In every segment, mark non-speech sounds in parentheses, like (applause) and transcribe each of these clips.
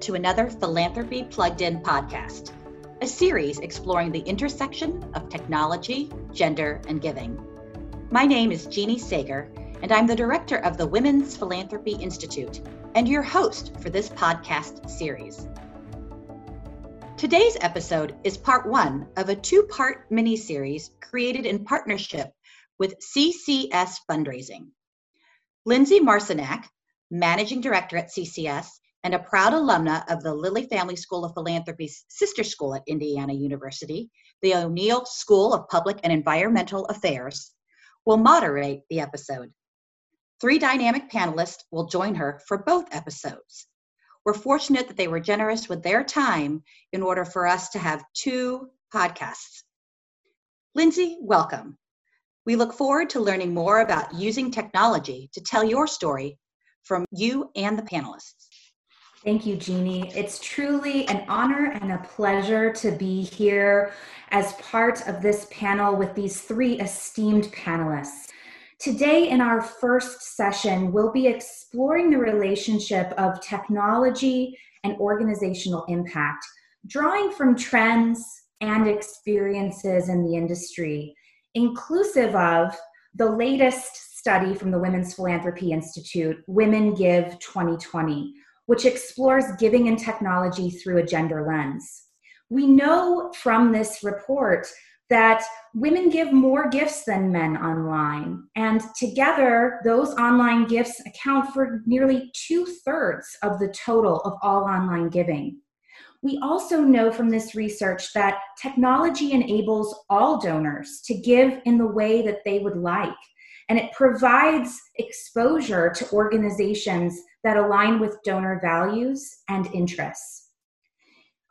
to another Philanthropy Plugged In podcast, a series exploring the intersection of technology, gender, and giving. My name is Jeannie Sager, and I'm the director of the Women's Philanthropy Institute and your host for this podcast series. Today's episode is part one of a two part mini series created in partnership with CCS Fundraising. Lindsay Marcinak, Managing Director at CCS and a proud alumna of the Lilly Family School of Philanthropy's sister school at Indiana University, the O'Neill School of Public and Environmental Affairs, will moderate the episode. Three dynamic panelists will join her for both episodes. We're fortunate that they were generous with their time in order for us to have two podcasts. Lindsay, welcome. We look forward to learning more about using technology to tell your story from you and the panelists. Thank you, Jeannie. It's truly an honor and a pleasure to be here as part of this panel with these three esteemed panelists. Today, in our first session, we'll be exploring the relationship of technology and organizational impact, drawing from trends and experiences in the industry, inclusive of the latest study from the Women's Philanthropy Institute, Women Give 2020 which explores giving and technology through a gender lens. We know from this report that women give more gifts than men online. And together, those online gifts account for nearly two thirds of the total of all online giving. We also know from this research that technology enables all donors to give in the way that they would like and it provides exposure to organizations that align with donor values and interests.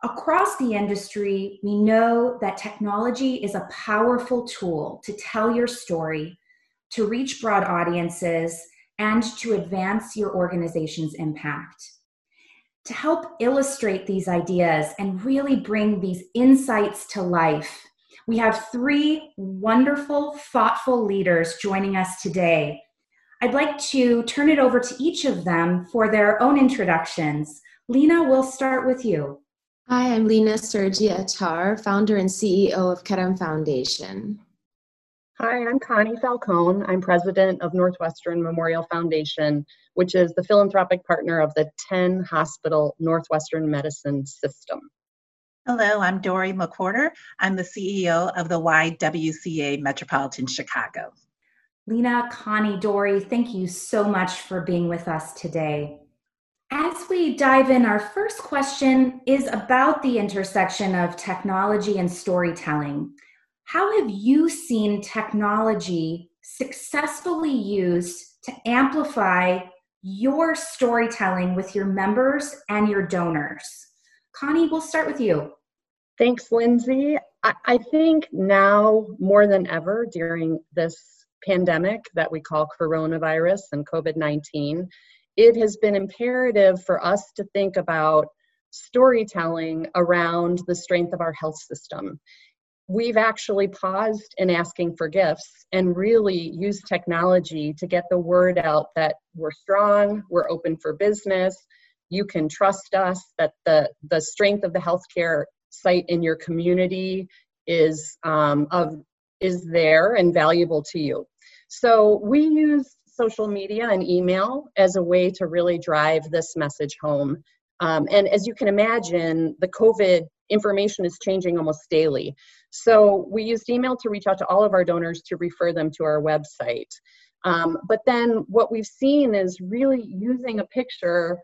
Across the industry, we know that technology is a powerful tool to tell your story, to reach broad audiences, and to advance your organization's impact. To help illustrate these ideas and really bring these insights to life, we have three wonderful, thoughtful leaders joining us today. I'd like to turn it over to each of them for their own introductions. Lena, we'll start with you. Hi, I'm Lena Sergie Attar, founder and CEO of Karam Foundation. Hi, I'm Connie Falcone. I'm president of Northwestern Memorial Foundation, which is the philanthropic partner of the 10 hospital Northwestern Medicine System. Hello, I'm Dorri McWhorter. I'm the CEO of the YWCA Metropolitan Chicago. Lena, Connie, Dorri, thank you so much for being with us today. As we dive in, our first question is about the intersection of technology and storytelling. How have you seen technology successfully used to amplify your storytelling with your members and your donors? Connie, we'll start with you. Thanks, Lindsay. I, think now more than ever during this pandemic that we call coronavirus and COVID 19, it has been imperative for us to think about storytelling around the strength of our health system. We've actually paused in asking for gifts and really used technology to get the word out that we're strong, we're open for business, you can trust us, that the, the strength of the healthcare site in your community is um, of is there and valuable to you. So we use social media and email as a way to really drive this message home. Um, and as you can imagine, the COVID information is changing almost daily. So we used email to reach out to all of our donors to refer them to our website. Um, but then what we've seen is really using a picture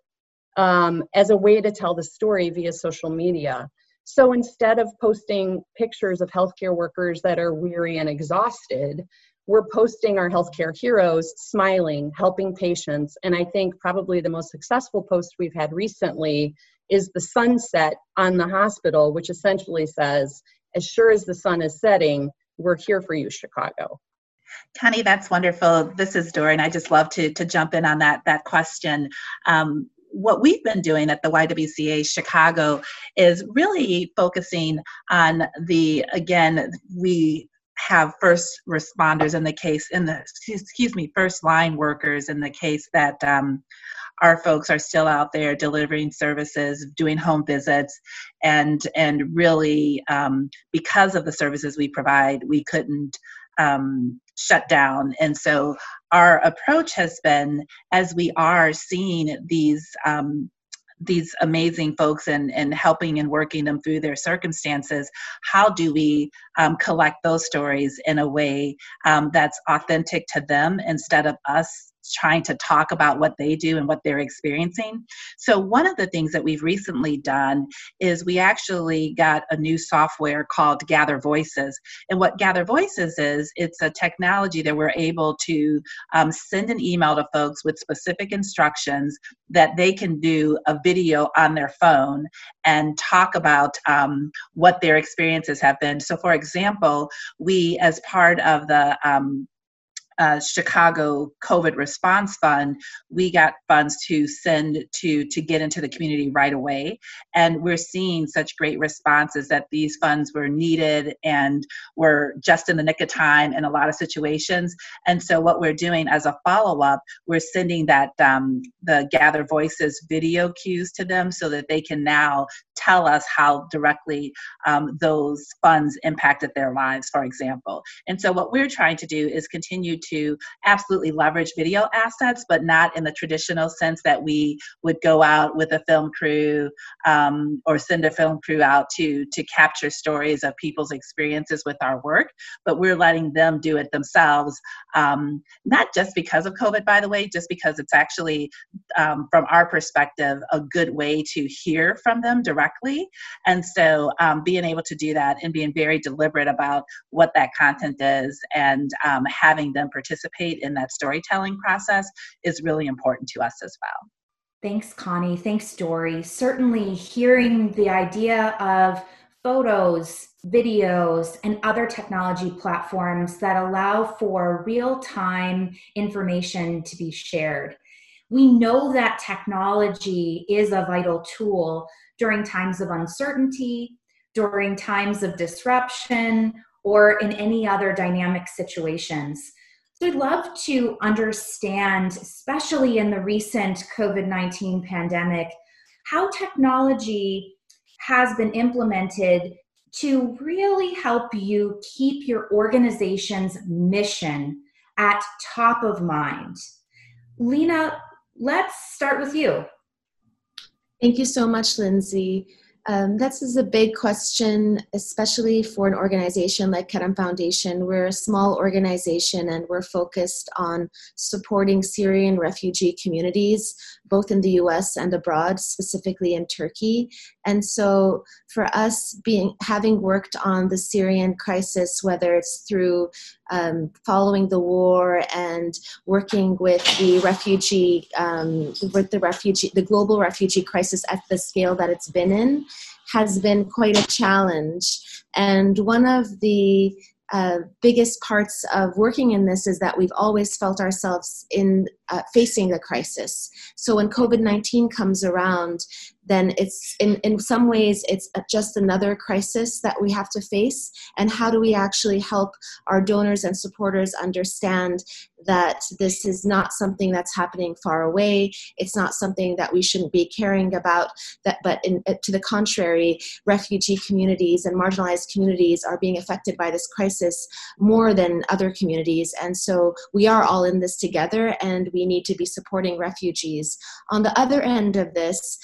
um, as a way to tell the story via social media. So instead of posting pictures of healthcare workers that are weary and exhausted, we're posting our healthcare heroes smiling, helping patients. And I think probably the most successful post we've had recently is the sunset on the hospital, which essentially says, as sure as the sun is setting, we're here for you, Chicago. Connie, that's wonderful. This is Dorri, and I just love to to jump in on that that question. Um, what we've been doing at the YWCA Chicago is really focusing on the, again, we have first responders in the case in the excuse me first line workers in the case that um, our folks are still out there delivering services, doing home visits, and and really um, because of the services we provide, we couldn't um, shut down. And so our approach has been as we are seeing these um, these amazing folks and, and helping and working them through their circumstances how do we um, collect those stories in a way um, that's authentic to them instead of us trying to talk about what they do and what they're experiencing. So, one of the things that we've recently done is we actually got a new software called Gather Voices. And what Gather Voices is, it's a technology that we're able to um, send an email to folks with specific instructions that they can do a video on their phone and talk about um, what their experiences have been. So, for example, we, as part of the um, uh, Chicago COVID Response Fund, we got funds to send to to get into the community right away, and we're seeing such great responses that these funds were needed and were just in the nick of time in a lot of situations. And so, what we're doing as a follow up, we're sending that um, the Gather Voices video cues to them so that they can now tell us how directly um, those funds impacted their lives, for example. And so, what we're trying to do is continue to absolutely leverage video assets, but not in the traditional sense that we would go out with a film crew um, or send a film crew out to to capture stories of people's experiences with our work. But we're letting them do it themselves, um, not just because of COVID, by the way, just because it's actually, um, from our perspective, a good way to hear from them directly. And so, um, being able to do that and being very deliberate about what that content is and um, having them participate in that storytelling process is really important to us as well. Thanks, Connie. Thanks, Dorri. Certainly, hearing the idea of photos, videos, and other technology platforms that allow for real time information to be shared. We know that technology is a vital tool during times of uncertainty, during times of disruption, or in any other dynamic situations. So I'd love to understand, especially in the recent COVID 19 pandemic, how technology has been implemented to really help you keep your organization's mission at top of mind. Lena, let's start with you. Thank you so much, Lindsay. Um, this is a big question, especially for an organization like Karam Foundation. We're a small organization and we're focused on supporting Syrian refugee communities, both in the US and abroad, specifically in Turkey. And so for us being having worked on the Syrian crisis, whether it's through um, following the war and working with the refugee, um, with the refugee, the global refugee crisis at the scale that it's been in, has been quite a challenge. And one of the uh, biggest parts of working in this is that we've always felt ourselves in uh, facing a crisis. So when COVID 19 comes around, then it's in, in some ways it's just another crisis that we have to face. And how do we actually help our donors and supporters understand that this is not something that's happening far away? It's not something that we shouldn't be caring about that but in, uh, to the contrary refugee communities and marginalized communities are being affected by this crisis more than other communities. And so we are all in this together and we need to be supporting refugees. On the other end of this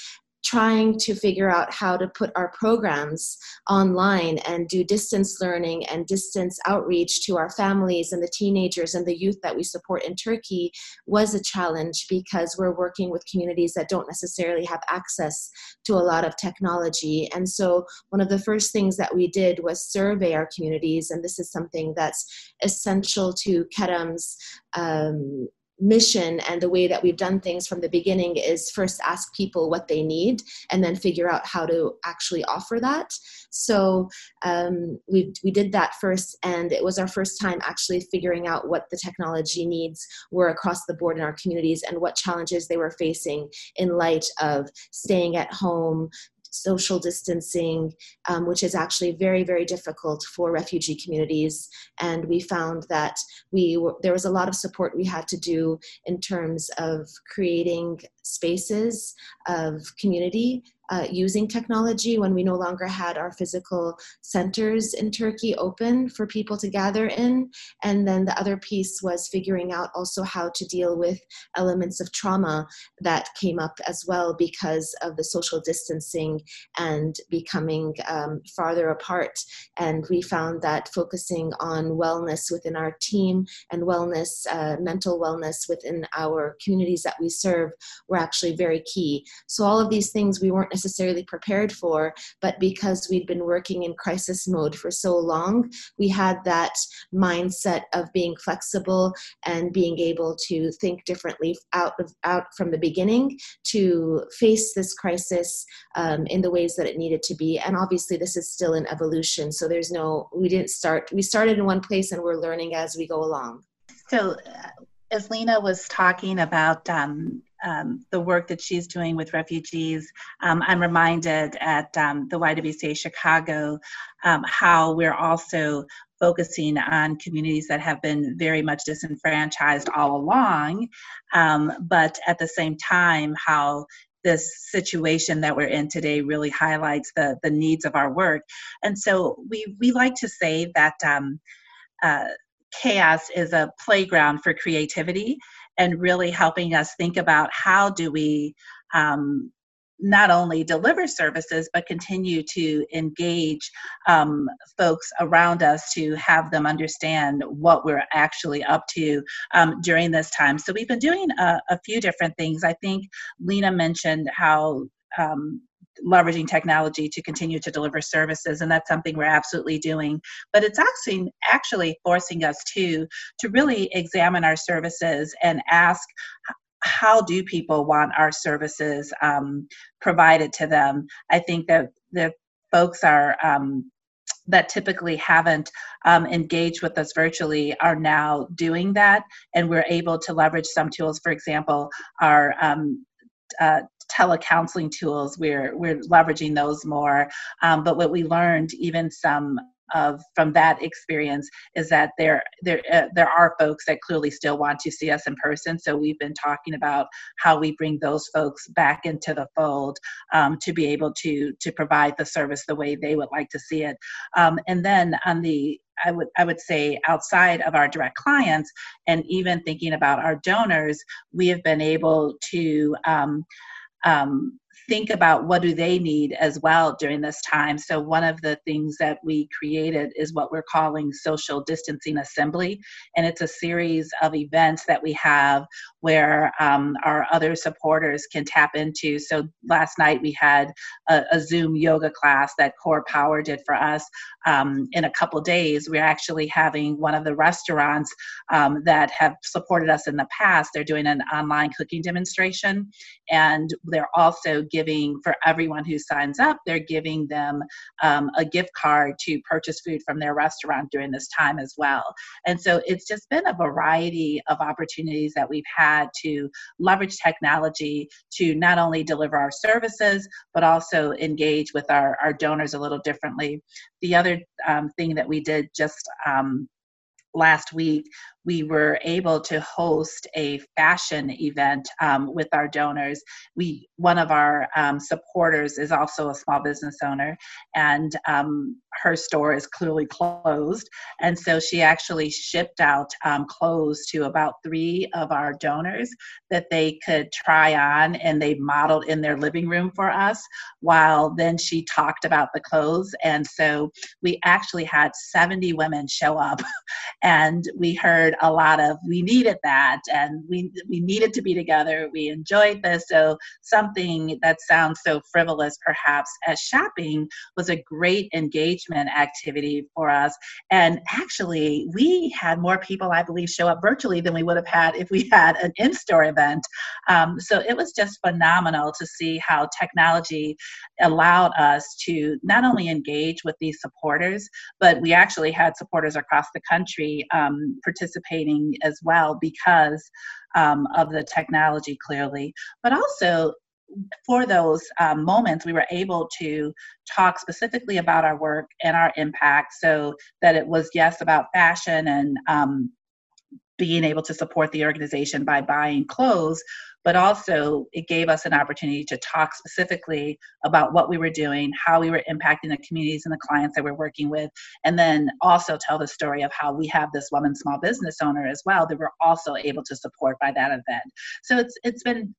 trying to figure out how to put our programs online and do distance learning and distance outreach to our families and the teenagers and the youth that we support in Turkey was a challenge because we're working with communities that don't necessarily have access to a lot of technology. And so, one of the first things that we did was survey our communities, and this is something that's essential to Karam's um, mission and the way that we've done things from the beginning is first ask people what they need and then figure out how to actually offer that. So um, we, we did that first and it was our first time actually figuring out what the technology needs were across the board in our communities and what challenges they were facing in light of staying at home social distancing, um, which is actually very, very difficult for refugee communities. And we found that we were, there was a lot of support we had to do in terms of creating spaces of community uh, using technology when we no longer had our physical centers in Turkey open for people to gather in. And then the other piece was figuring out also how to deal with elements of trauma that came up as well because of the social distancing and becoming um, farther apart. And we found that focusing on wellness within our team and wellness, uh, mental wellness within our communities that we serve were actually very key. So all of these things we weren't necessarily prepared for, but because we'd been working in crisis mode for so long, we had that mindset of being flexible and being able to think differently out of out from the beginning to face this crisis um, in the ways that it needed to be. And obviously, this is still an evolution. So there's no we didn't start. We started in one place, and we're learning as we go along. So, uh, as Lena was talking about um, um, the work that she's doing with refugees, um, I'm reminded at um, the YWCA Chicago um, how we're also focusing on communities that have been very much disenfranchised all along, um, but at the same time, how this situation that we're in today really highlights the, the needs of our work. And so we, we like to say that um, uh, chaos is a playground for creativity and really helping us think about how do we um, not only deliver services but continue to engage um, folks around us to have them understand what we're actually up to um, during this time. So we've been doing a, a, few different things. I think lena mentioned how um, leveraging technology to continue to deliver services and that's something we're absolutely doing. But it's actually actually forcing us to to really examine our services and ask how do people want our services um, provided to them? I think that the folks are um, that typically haven't um, engaged with us virtually are now doing that and we're able to leverage some tools. For example our um, uh, telecounseling tools we're we're leveraging those more. Um, but what we learned even some of from that experience is that there there uh, there are folks that clearly still want to see us in person. So we've been talking about how we bring those folks back into the fold um, to be able to to provide the service the way they would like to see it. Um, and then on the I would I would say outside of our direct clients and even thinking about our donors, we have been able to um, um, think about what do they need as well during this time. So one of the things that we created is what we're calling social distancing assembly. And it's a series of events that we have where um, our other supporters can tap into. So last night we had a, a zoom yoga class that CorePower did for us. Um, in a couple days we're actually having one of the restaurants um, that have supported us in the past. They're doing an online cooking demonstration. And they're also giving for everyone who signs up, they're giving them um, a gift card to purchase food from their restaurant during this time as well. And so it's just been a variety of opportunities that we've had to leverage technology to not only deliver our services, but also engage with our, our donors a little differently. The other um, thing that we did just um, last week we were able to host a fashion event um, with our donors. We one of our um, supporters is also a small business owner, and um, her store is clearly closed, and so she actually shipped out um, clothes to about three of our donors that they could try on, and they modeled in their living room for us. While then she talked about the clothes, and so we actually had 70 women show up, (laughs) and we heard heard a lot of we needed that and we we needed to be together. We enjoyed this. So something that sounds so frivolous perhaps as shopping was a great engagement activity for us. And actually we had more people i believe show up virtually than we would have had if we had an in-store event. Um, so it was just phenomenal to see how technology allowed us to not only engage with these supporters but we actually had supporters across the country um, participating as well because um, of the technology clearly. But also for those um, moments, we were able to talk specifically about our work and our impact so that it was, yes, about fashion and um, being able to support the organization by buying clothes, but also it gave us an opportunity to talk specifically about what we were doing, how we were impacting the communities and the clients that we're working with, and then also tell the story of how we have this woman small business owner as well that we're also able to support by that event. So it's it's been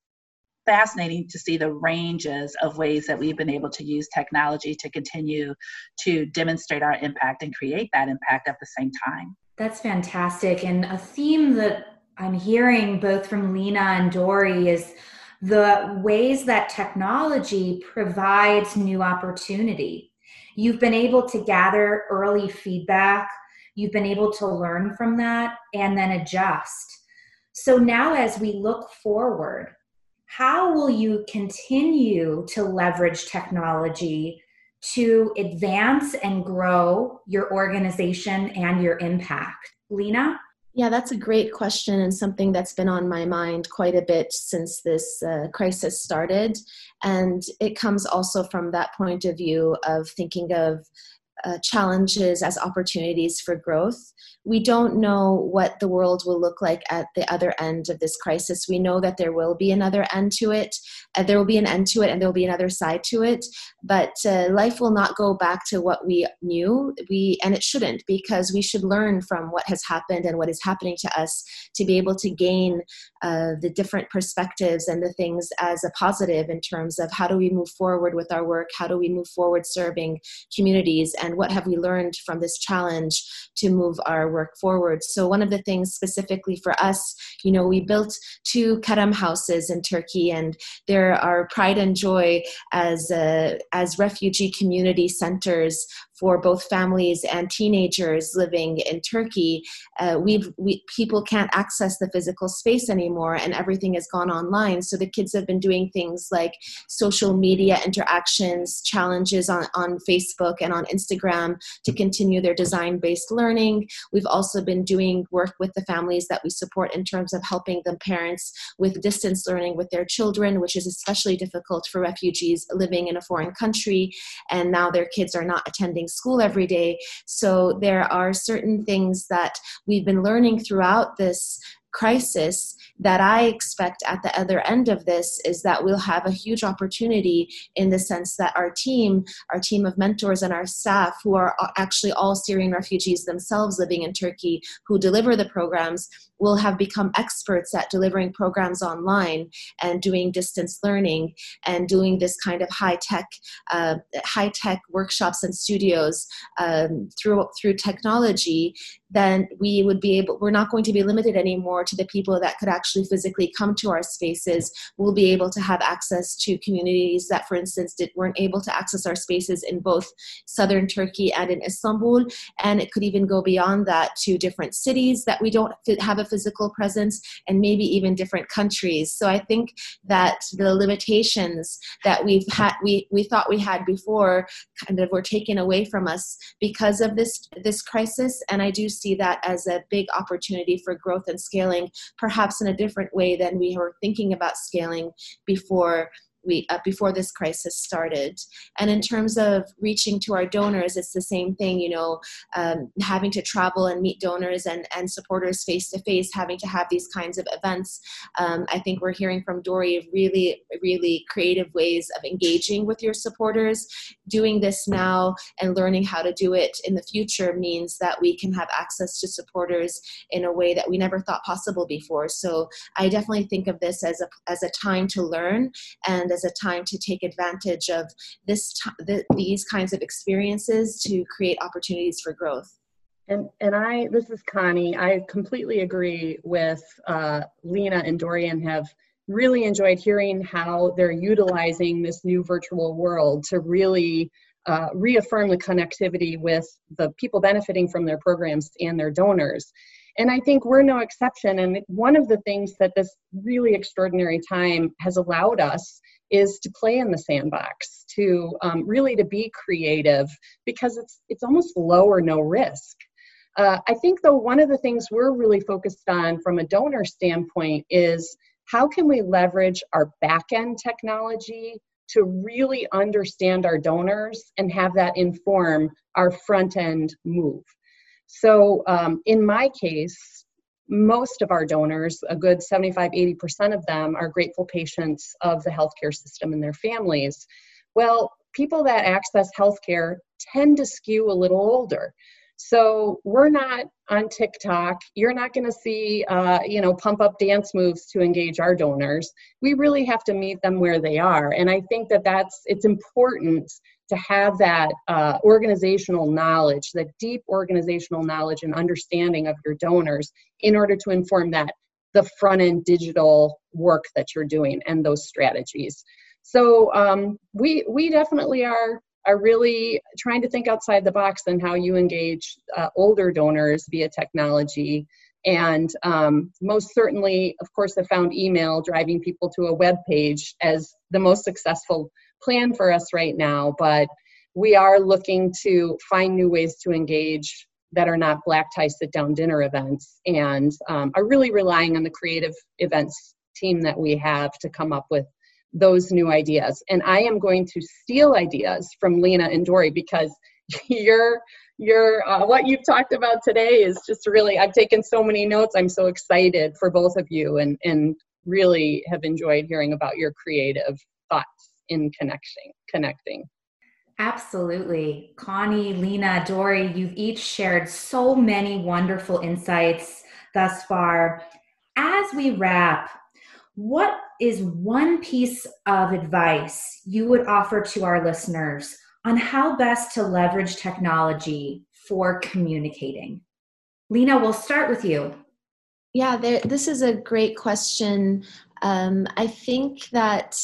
fascinating to see the ranges of ways that we've been able to use technology to continue to demonstrate our impact and create that impact at the same time. That's fantastic. And a theme that I'm hearing both from Lena and Dorri is the ways that technology provides new opportunity. You've been able to gather early feedback, you've been able to learn from that and then adjust. So now, as we look forward, how will you continue to leverage technology to advance and grow your organization and your impact? Lena? Yeah, that's a great question and something that's been on my mind quite a bit since this uh, crisis started. And it comes also from that point of view of thinking of uh, challenges as opportunities for growth. We don't know what the world will look like at the other end of this crisis. We know that there will be another end to it. Uh, there will be an end to it, and there will be another side to it. But uh, life will not go back to what we knew. We and it shouldn't because we should learn from what has happened and what is happening to us to be able to gain uh, the different perspectives and the things as a positive in terms of how do we move forward with our work, how do we move forward serving communities and what have we learned from this challenge to move our work forward. So one of the things specifically for us, you know, we built two Karam houses in Turkey, and there are pride and joy as uh, as refugee community centers for both families and teenagers living in Turkey, uh, we've we, people can't access the physical space anymore, and everything has gone online. So the kids have been doing things like social media interactions, challenges on, on Facebook and on Instagram to continue their design-based learning. We've also been doing work with the families that we support in terms of helping the parents with distance learning with their children, which is especially difficult for refugees living in a foreign country, and now their kids are not attending school every day. So there are certain things that we've been learning throughout this crisis that I expect at the other end of this is that we'll have a huge opportunity in the sense that our team, our team of mentors and our staff, who are actually all Syrian refugees themselves living in Turkey, who deliver the programs, will have become experts at delivering programs online and doing distance learning and doing this kind of high tech, uh, high tech workshops and studios um, through through technology then we would be able we're not going to be limited anymore to the people that could actually physically come to our spaces. We'll be able to have access to communities that for instance did, weren't able to access our spaces in both southern turkey and in istanbul. And it could even go beyond that to different cities that we don't have a physical presence and maybe even different countries. So i think that the limitations that we've had we, we thought we had before kind of were taken away from us because of this this crisis. And i do see that as a big opportunity for growth and scaling, perhaps in a different way than we were thinking about scaling before we uh, before this crisis started. And in terms of reaching to our donors it's the same thing you know um, having to travel and meet donors and, and supporters face to face having to have these kinds of events. Um, i think we're hearing from Dorri really really creative ways of engaging with your supporters. Doing this now and learning how to do it in the future means that we can have access to supporters in a way that we never thought possible before. So i definitely think of this as a as a time to learn and as a time to take advantage of this t- these kinds of experiences to create opportunities for growth. And, and I, this is Connie. I completely agree with uh, Lena and Dorian have really enjoyed hearing how they're utilizing this new virtual world to really uh, reaffirm the connectivity with the people benefiting from their programs and their donors. And I think we're no exception. And one of the things that this really extraordinary time has allowed us is to play in the sandbox, to um, really to be creative, because it's it's almost low or no risk. Uh, I think though one of the things we're really focused on from a donor standpoint is how can we leverage our back end technology to really understand our donors and have that inform our front end move. So um, in my case, most of our donors, a good 75, 80% of them, are grateful patients of the healthcare system and their families. Well, people that access healthcare tend to skew a little older. So we're not on TikTok. You're not going to see, uh, you know, pump up dance moves to engage our donors. We really have to meet them where they are, and I think that that's it's important to have that uh, organizational knowledge, that deep organizational knowledge and understanding of your donors, in order to inform that the front end digital work that you're doing and those strategies. So um, we we definitely are are really trying to think outside the box and how you engage uh, older donors via technology. And um, most certainly, of course, I found email driving people to a web page as the most successful plan for us right now. But we are looking to find new ways to engage that are not black tie sit down dinner events and um, are really relying on the creative events team that we have to come up with those new ideas. And I am going to steal ideas from Lena and Dorri because (laughs) your your uh, what you've talked about today is just really I've taken so many notes. I'm so excited for both of you and and really have enjoyed hearing about your creative thoughts in connecting connecting. Absolutely. Connie, Lena, Dorri, you've each shared so many wonderful insights thus far. As we wrap, what is one piece of advice you would offer to our listeners on how best to leverage technology for communicating? Lena, we'll start with you. Yeah, there, this is a great question. Um, I think that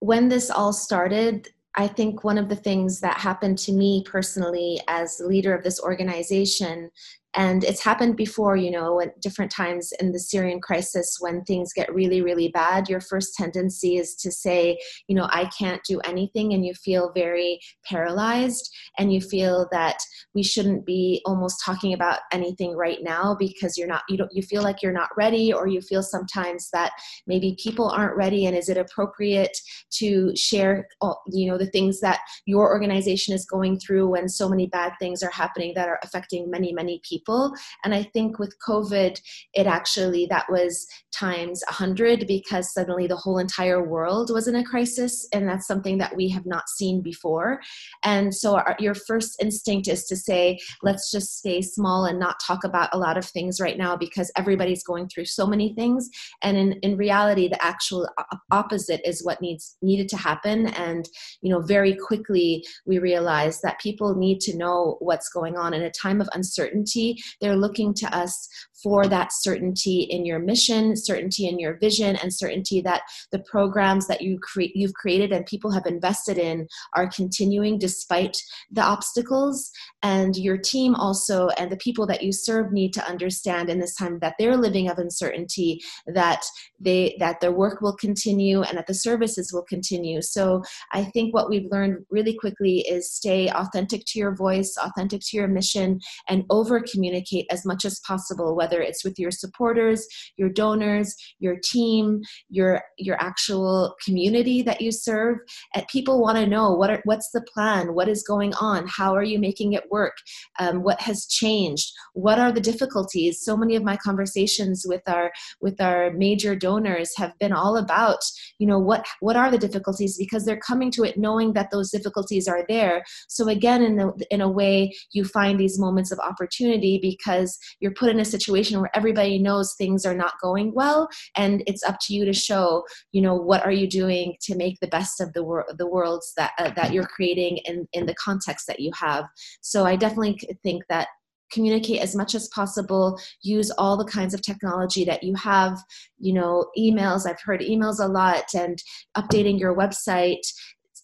when this all started, I think one of the things that happened to me personally as leader of this organization and it's happened before you know at different times in the syrian crisis when things get really really bad. Your first tendency is to say you know i can't do anything and you feel very paralyzed and you feel that we shouldn't be almost talking about anything right now because you're not you don't you feel like you're not ready or you feel sometimes that maybe people aren't ready. And is it appropriate to share you know the things that your organization is going through when so many bad things are happening that are affecting many many people people. And I think with COVID, it actually, that was times a 100 because suddenly the whole entire world was in a crisis. And that's something that we have not seen before. And so our, your first instinct is to say, let's just stay small and not talk about a lot of things right now because everybody's going through so many things. And in, in reality, the actual opposite is what needs needed to happen. And, you know, very quickly we realized that people need to know what's going on in a time of uncertainty they're looking to us for that certainty in your mission, certainty in your vision, and certainty that the programs that you create you've created and people have invested in are continuing despite the obstacles. And your team also and the people that you serve need to understand in this time that they're living of uncertainty, that they that their work will continue and that the services will continue. So I think what we've learned really quickly is stay authentic to your voice, authentic to your mission, and over communicate as much as possible, whether it's with your supporters, your donors, your team, your your actual community that you serve. And people want to know what are, what's the plan, what is going on, how are you making it work, um, what has changed, what are the difficulties. So many of my conversations with our with our major donors have been all about you know what what are the difficulties because they're coming to it knowing that those difficulties are there. So again, in the, in a way, you find these moments of opportunity because you're put in a situation where everybody knows things are not going well and it's up to you to show you know what are you doing to make the best of the world the worlds that uh, that you're creating in in the context that you have. So i definitely think that communicate as much as possible use all the kinds of technology that you have you know emails i've heard emails a lot and updating your website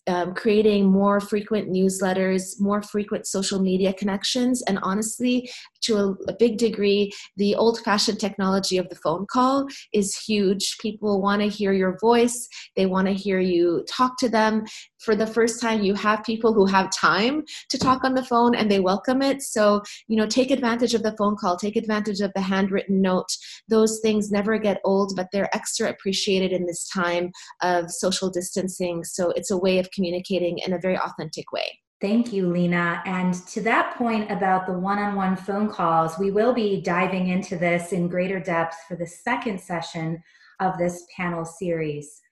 um, creating more frequent newsletters, more frequent social media connections, and honestly, to a, a big degree, the old fashioned technology of the phone call is huge. People want to hear your voice, they want to hear you talk to them. For the first time, you have people who have time to talk on the phone and they welcome it. So, you know, take advantage of the phone call, take advantage of the handwritten note. Those things never get old, but they're extra appreciated in this time of social distancing. So, it's a way of communicating in a very authentic way. Thank you, Lena. And to that point about the one on one phone calls, we will be diving into this in greater depth for the second session of this panel series.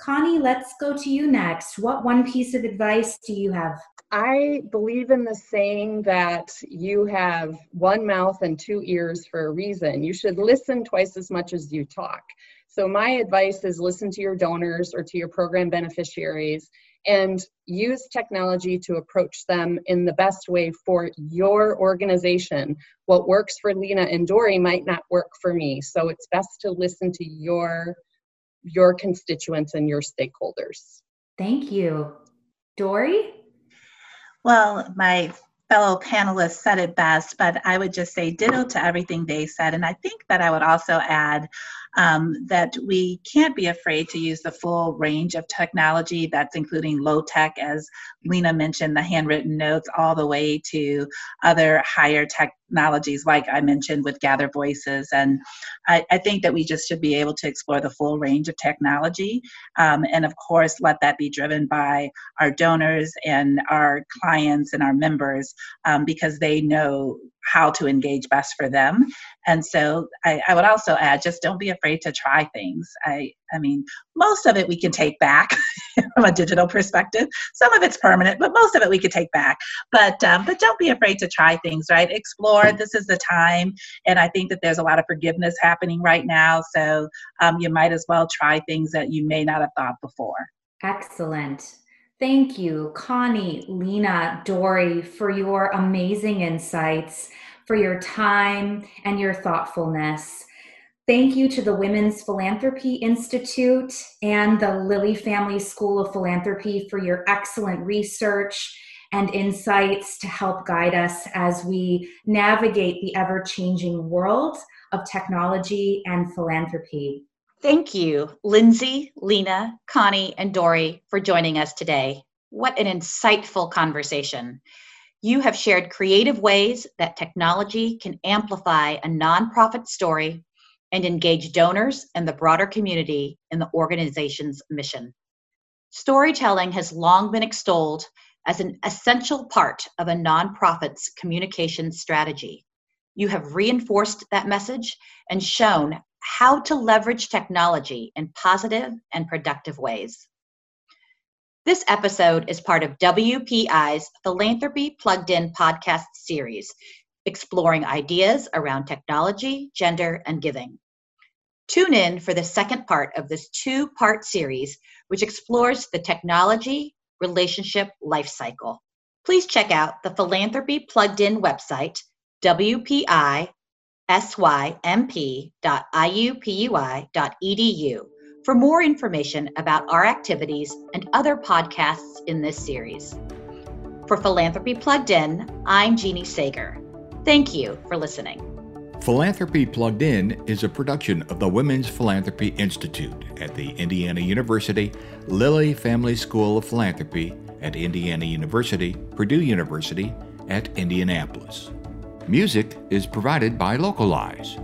Connie, let's go to you next. What one piece of advice do you have? I believe in the saying that you have one mouth and two ears for a reason. You should listen twice as much as you talk. So, my advice is listen to your donors or to your program beneficiaries and use technology to approach them in the best way for your organization. What works for Lena and Dorri might not work for me. So, it's best to listen to your your constituents and your stakeholders. Thank you. Dorri? Well, my fellow panelists said it best, but I would just say ditto to everything they said. And I think that I would also add um, that we can't be afraid to use the full range of technology. That's including low tech, as Lena mentioned, the handwritten notes, all the way to other higher technologies, like I mentioned with Gather Voices. And I, I think that we just should be able to explore the full range of technology. Um, and of course, let that be driven by our donors and our clients and our members um, because they know how to engage best for them. And so I, I, would also add just don't be afraid to try things. I, I mean, most of it we can take back (laughs) from a digital perspective. Some of it's permanent, but most of it we could take back. But um, but don't be afraid to try things, right? Explore. This is the time, and I think that there's a lot of forgiveness happening right now. So um, you might as well try things that you may not have thought before. Excellent. Thank you, Connie, Lena, Dorri, for your amazing insights, for your time and your thoughtfulness. Thank you to the Women's Philanthropy Institute and the Lilly Family School of Philanthropy for your excellent research and insights to help guide us as we navigate the ever changing world of technology and philanthropy. Thank you, Lindsay, Lena, Connie, and Dorri, for joining us today. What an insightful conversation. You have shared creative ways that technology can amplify a nonprofit story and engage donors and the broader community in the organization's mission. Storytelling has long been extolled as an essential part of a nonprofit's communication strategy. You have reinforced that message and shown how to leverage technology in positive and productive ways. This episode is part of WPI's Philanthropy Plugged In podcast series, exploring ideas around technology, gender, and giving. Tune in for the second part of this two part series, which explores the technology relationship life cycle. Please check out the Philanthropy Plugged In website, WPI symp.iupui.edu for more information about our activities and other podcasts in this series. For Philanthropy Plugged In, I'm Jeannie Sager. Thank you for listening. Philanthropy Plugged In is a production of the Women's Philanthropy Institute at the Indiana University Lilly Family School of Philanthropy at Indiana University, Purdue University at Indianapolis. Music is provided by Localize